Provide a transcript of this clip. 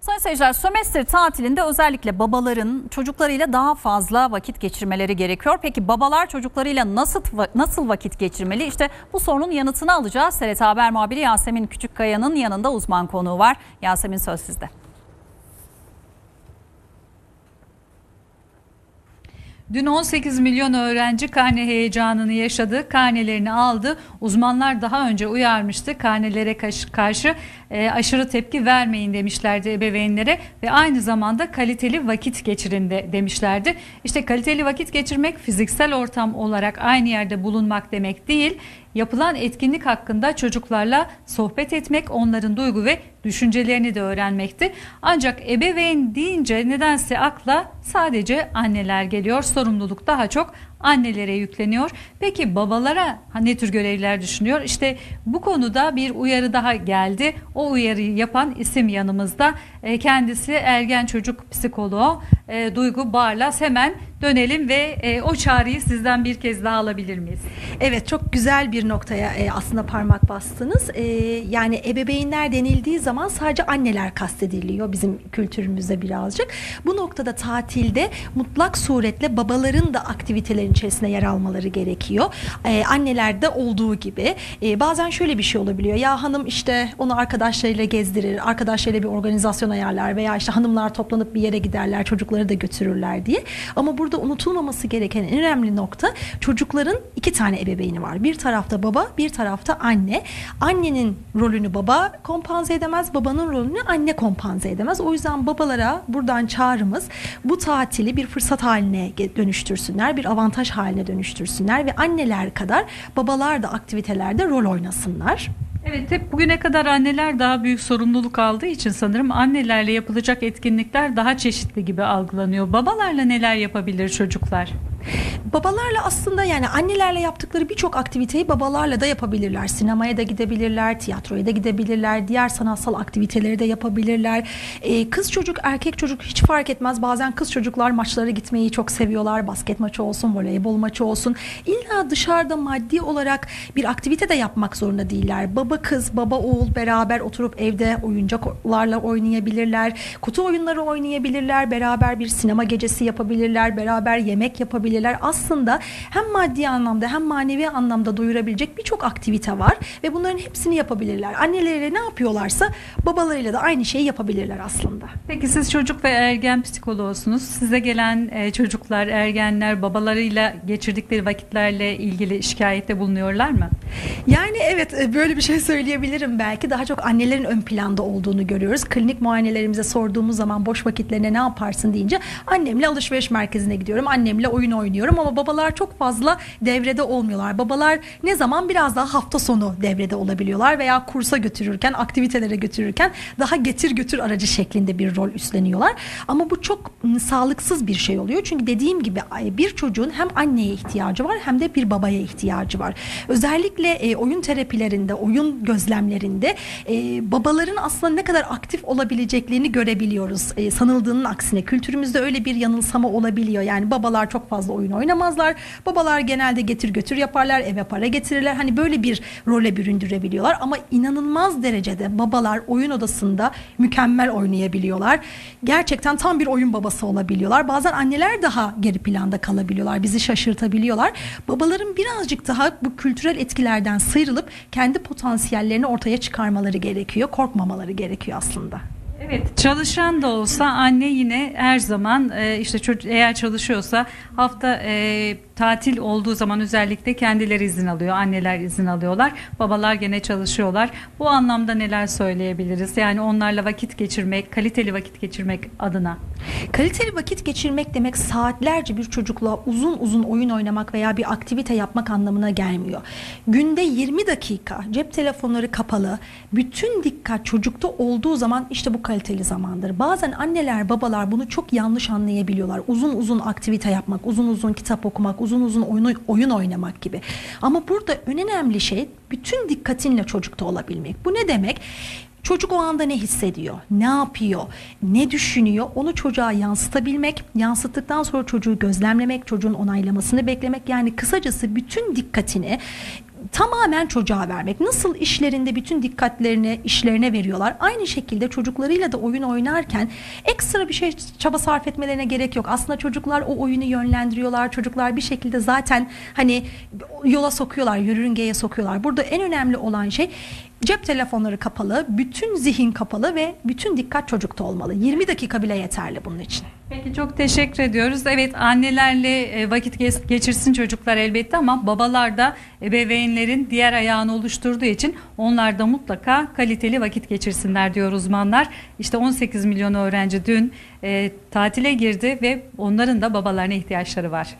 Sayın seyirciler sömestr tatilinde özellikle babaların çocuklarıyla daha fazla vakit geçirmeleri gerekiyor. Peki babalar çocuklarıyla nasıl nasıl vakit geçirmeli? İşte bu sorunun yanıtını alacağız. TRT Haber muhabiri Yasemin Küçükkaya'nın yanında uzman konuğu var. Yasemin söz sizde. Dün 18 milyon öğrenci karne heyecanını yaşadı, karnelerini aldı. Uzmanlar daha önce uyarmıştı. Karnelere karşı e, aşırı tepki vermeyin demişlerdi ebeveynlere ve aynı zamanda kaliteli vakit geçirin de demişlerdi. İşte kaliteli vakit geçirmek fiziksel ortam olarak aynı yerde bulunmak demek değil yapılan etkinlik hakkında çocuklarla sohbet etmek, onların duygu ve düşüncelerini de öğrenmekti. Ancak ebeveyn deyince nedense akla sadece anneler geliyor. Sorumluluk daha çok annelere yükleniyor. Peki babalara ne tür görevler düşünüyor? İşte bu konuda bir uyarı daha geldi. O uyarıyı yapan isim yanımızda. E, kendisi ergen çocuk psikoloğu e, Duygu Barlas. Hemen dönelim ve e, o çağrıyı sizden bir kez daha alabilir miyiz? Evet çok güzel bir noktaya aslında parmak bastınız. Yani ebeveynler denildiği zaman sadece anneler kastediliyor bizim kültürümüzde birazcık. Bu noktada tatilde mutlak suretle babaların da aktiviteleri ekiplerin içerisinde yer almaları gerekiyor. Ee, annelerde olduğu gibi. Ee, bazen şöyle bir şey olabiliyor. Ya hanım işte onu arkadaşlarıyla gezdirir, arkadaşlarıyla bir organizasyon ayarlar veya işte hanımlar toplanıp bir yere giderler, çocukları da götürürler diye. Ama burada unutulmaması gereken en önemli nokta çocukların iki tane ebeveyni var. Bir tarafta baba, bir tarafta anne. Annenin rolünü baba kompanze edemez, babanın rolünü anne kompanze edemez. O yüzden babalara buradan çağrımız bu tatili bir fırsat haline dönüştürsünler, bir avantaj avantaj haline dönüştürsünler ve anneler kadar babalar da aktivitelerde rol oynasınlar. Evet hep bugüne kadar anneler daha büyük sorumluluk aldığı için sanırım annelerle yapılacak etkinlikler daha çeşitli gibi algılanıyor. Babalarla neler yapabilir çocuklar? Babalarla aslında yani annelerle yaptıkları birçok aktiviteyi babalarla da yapabilirler. Sinemaya da gidebilirler, tiyatroya da gidebilirler, diğer sanatsal aktiviteleri de yapabilirler. Ee, kız çocuk, erkek çocuk hiç fark etmez. Bazen kız çocuklar maçlara gitmeyi çok seviyorlar. Basket maçı olsun, voleybol maçı olsun. İlla dışarıda maddi olarak bir aktivite de yapmak zorunda değiller. Baba kız, baba oğul beraber oturup evde oyuncaklarla oynayabilirler. Kutu oyunları oynayabilirler. Beraber bir sinema gecesi yapabilirler. Beraber yemek yapabilirler yapabilirler. Aslında hem maddi anlamda hem manevi anlamda doyurabilecek birçok aktivite var ve bunların hepsini yapabilirler. Anneleriyle ne yapıyorlarsa babalarıyla da aynı şeyi yapabilirler aslında. Peki siz çocuk ve ergen psikoloğusunuz. Size gelen e, çocuklar, ergenler babalarıyla geçirdikleri vakitlerle ilgili şikayette bulunuyorlar mı? Yani evet e, böyle bir şey söyleyebilirim belki. Daha çok annelerin ön planda olduğunu görüyoruz. Klinik muayenelerimize sorduğumuz zaman boş vakitlerine ne yaparsın deyince annemle alışveriş merkezine gidiyorum. Annemle oyun oynuyorum ama babalar çok fazla devrede olmuyorlar. Babalar ne zaman biraz daha hafta sonu devrede olabiliyorlar veya kursa götürürken, aktivitelere götürürken daha getir götür aracı şeklinde bir rol üstleniyorlar. Ama bu çok sağlıksız bir şey oluyor. Çünkü dediğim gibi bir çocuğun hem anneye ihtiyacı var hem de bir babaya ihtiyacı var. Özellikle e, oyun terapilerinde, oyun gözlemlerinde e, babaların aslında ne kadar aktif olabileceklerini görebiliyoruz. E, sanıldığının aksine kültürümüzde öyle bir yanılsama olabiliyor. Yani babalar çok fazla fazla oyun oynamazlar. Babalar genelde getir götür yaparlar, eve para getirirler. Hani böyle bir role büründürebiliyorlar ama inanılmaz derecede babalar oyun odasında mükemmel oynayabiliyorlar. Gerçekten tam bir oyun babası olabiliyorlar. Bazen anneler daha geri planda kalabiliyorlar. Bizi şaşırtabiliyorlar. Babaların birazcık daha bu kültürel etkilerden sıyrılıp kendi potansiyellerini ortaya çıkarmaları gerekiyor. Korkmamaları gerekiyor aslında. Evet çalışan da olsa anne yine her zaman e, işte çocuk eğer çalışıyorsa hafta e, tatil olduğu zaman özellikle kendileri izin alıyor. Anneler izin alıyorlar. Babalar gene çalışıyorlar. Bu anlamda neler söyleyebiliriz? Yani onlarla vakit geçirmek, kaliteli vakit geçirmek adına. Kaliteli vakit geçirmek demek saatlerce bir çocukla uzun uzun oyun oynamak veya bir aktivite yapmak anlamına gelmiyor. Günde 20 dakika cep telefonları kapalı, bütün dikkat çocukta olduğu zaman işte bu kaliteli zamandır. Bazen anneler, babalar bunu çok yanlış anlayabiliyorlar. Uzun uzun aktivite yapmak, uzun uzun kitap okumak, uzun uzun oyun, oyun oynamak gibi. Ama burada en önemli şey bütün dikkatinle çocukta olabilmek. Bu ne demek? Çocuk o anda ne hissediyor, ne yapıyor, ne düşünüyor onu çocuğa yansıtabilmek, yansıttıktan sonra çocuğu gözlemlemek, çocuğun onaylamasını beklemek. Yani kısacası bütün dikkatini tamamen çocuğa vermek. Nasıl işlerinde bütün dikkatlerini işlerine veriyorlar. Aynı şekilde çocuklarıyla da oyun oynarken ekstra bir şey çaba sarf etmelerine gerek yok. Aslında çocuklar o oyunu yönlendiriyorlar. Çocuklar bir şekilde zaten hani yola sokuyorlar, yörüngeye sokuyorlar. Burada en önemli olan şey cep telefonları kapalı, bütün zihin kapalı ve bütün dikkat çocukta olmalı. 20 dakika bile yeterli bunun için. Peki çok teşekkür ediyoruz. Evet annelerle e, vakit geçirsin çocuklar elbette ama babalar da ebeveynlerin diğer ayağını oluşturduğu için onlar da mutlaka kaliteli vakit geçirsinler diyor uzmanlar. İşte 18 milyon öğrenci dün e, tatile girdi ve onların da babalarına ihtiyaçları var.